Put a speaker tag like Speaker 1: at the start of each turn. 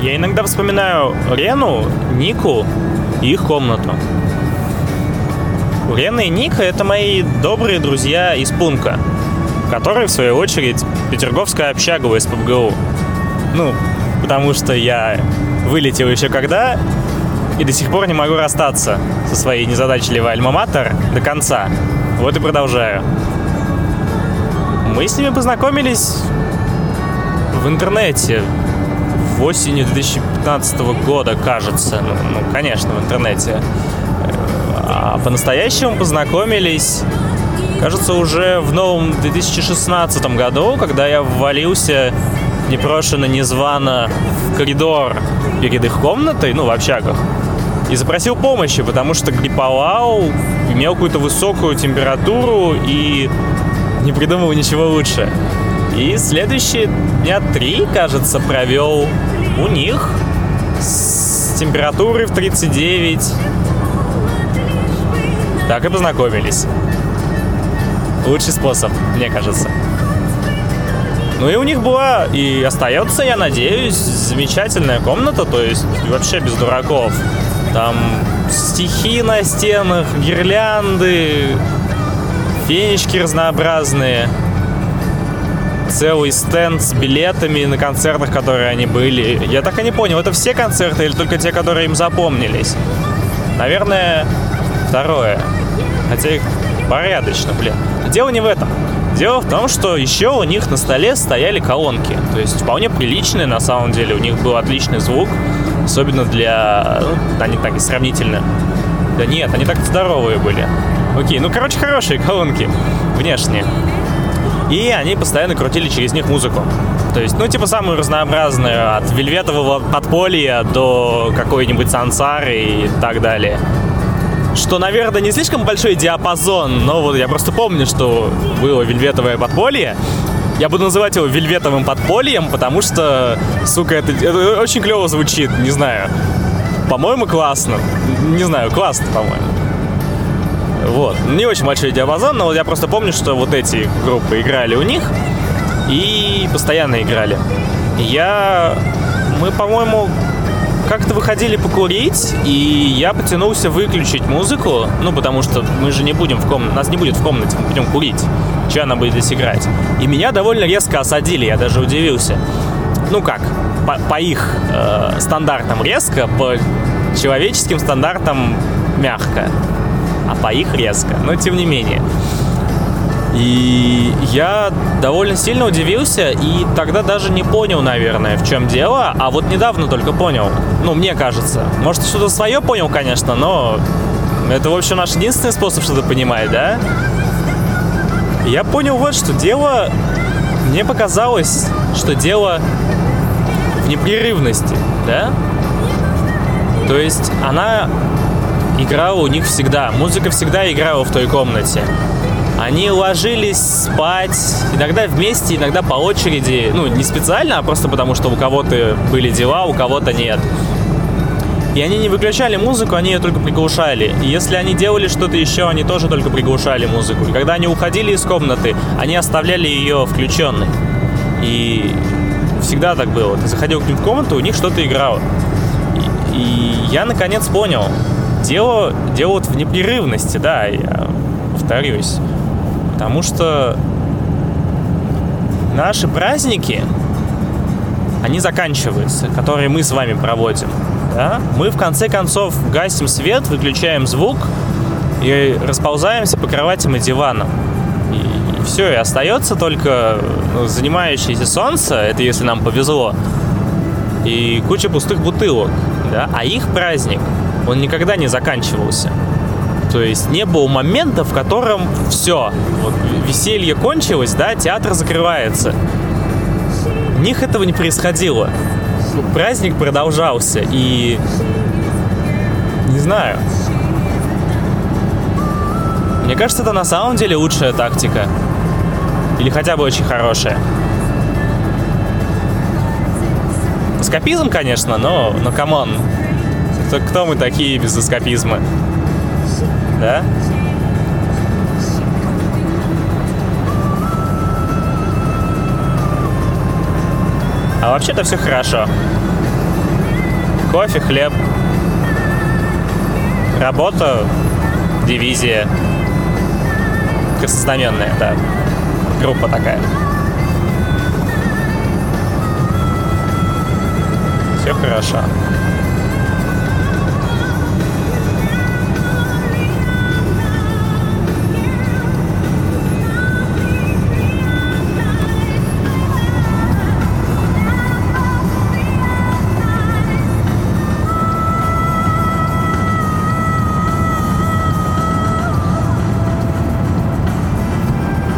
Speaker 1: Я иногда вспоминаю Рену, Нику и их комнату. Рена и Ника — это мои добрые друзья из Пунка, которые, в свою очередь, Петерговская общага в СПБГУ. Ну, потому что я вылетел еще когда, и до сих пор не могу расстаться со своей незадачливой альма-матер до конца. Вот и продолжаю. Мы с ними познакомились в интернете в осени 2015 года, кажется. Ну, ну конечно, в интернете. А по-настоящему познакомились, кажется, уже в новом 2016 году, когда я ввалился непрошено, незвано в коридор перед их комнатой, ну, в общагах, и запросил помощи, потому что грипповал, имел какую-то высокую температуру и не придумал ничего лучше. И следующие дня три, кажется, провел у них с температурой в 39. Так и познакомились. Лучший способ, мне кажется. Ну и у них была и остается, я надеюсь, замечательная комната, то есть вообще без дураков. Там стихи на стенах, гирлянды, фенечки разнообразные, целый стенд с билетами на концертах, которые они были. Я так и не понял, это все концерты или только те, которые им запомнились? Наверное, второе. Хотя их порядочно, блин. Дело не в этом. Дело в том, что еще у них на столе стояли колонки. То есть вполне приличные на самом деле. У них был отличный звук. Особенно для... Ну, они так и сравнительно. Да нет, они так здоровые были. Окей, ну, короче, хорошие колонки. Внешние. И они постоянно крутили через них музыку. То есть, ну, типа, самую разнообразную, от вельветового подполья до какой-нибудь сансары и так далее. Что, наверное, не слишком большой диапазон, но вот я просто помню, что было вельветовое подполье, я буду называть его вельветовым подпольем, потому что, сука, это, это очень клево звучит, не знаю. По-моему, классно. Не знаю, классно, по-моему. Вот. Не очень большой диапазон, но я просто помню, что вот эти группы играли у них и постоянно играли. Я... Мы, по-моему, как-то выходили покурить, и я потянулся выключить музыку, ну, потому что мы же не будем в комнате, нас не будет в комнате, мы будем курить, что она будет здесь играть. И меня довольно резко осадили, я даже удивился. Ну как, по, по их э, стандартам резко, по человеческим стандартам мягко, а по их резко, но тем не менее. И я довольно сильно удивился и тогда даже не понял, наверное, в чем дело, а вот недавно только понял. Ну, мне кажется. Может, что-то свое понял, конечно, но это, в общем, наш единственный способ что-то понимать, да? Я понял вот, что дело... Мне показалось, что дело в непрерывности, да? То есть она играла у них всегда. Музыка всегда играла в той комнате. Они ложились спать, иногда вместе, иногда по очереди. Ну, не специально, а просто потому, что у кого-то были дела, у кого-то нет. И они не выключали музыку, они ее только приглушали. И если они делали что-то еще, они тоже только приглушали музыку. И когда они уходили из комнаты, они оставляли ее включенной. И всегда так было. Ты заходил к ним в комнату, у них что-то играло. И, и я наконец понял. Дело, вот в непрерывности, да, я повторюсь. Потому что наши праздники, они заканчиваются, которые мы с вами проводим. Да? Мы в конце концов гасим свет, выключаем звук и расползаемся по кроватям и диванам. И, и все, и остается только ну, занимающееся солнце, это если нам повезло, и куча пустых бутылок. Да? А их праздник, он никогда не заканчивался. То есть не было момента, в котором все, вот, веселье кончилось, да, театр закрывается. У них этого не происходило. Праздник продолжался, и не знаю. Мне кажется, это на самом деле лучшая тактика. Или хотя бы очень хорошая. Эскапизм, конечно, но, но come on. Кто, кто мы такие без эскапизма? Да? А вообще-то все хорошо. Кофе, хлеб. Работа, дивизия. Краснознаменная, да. Группа такая. Все хорошо.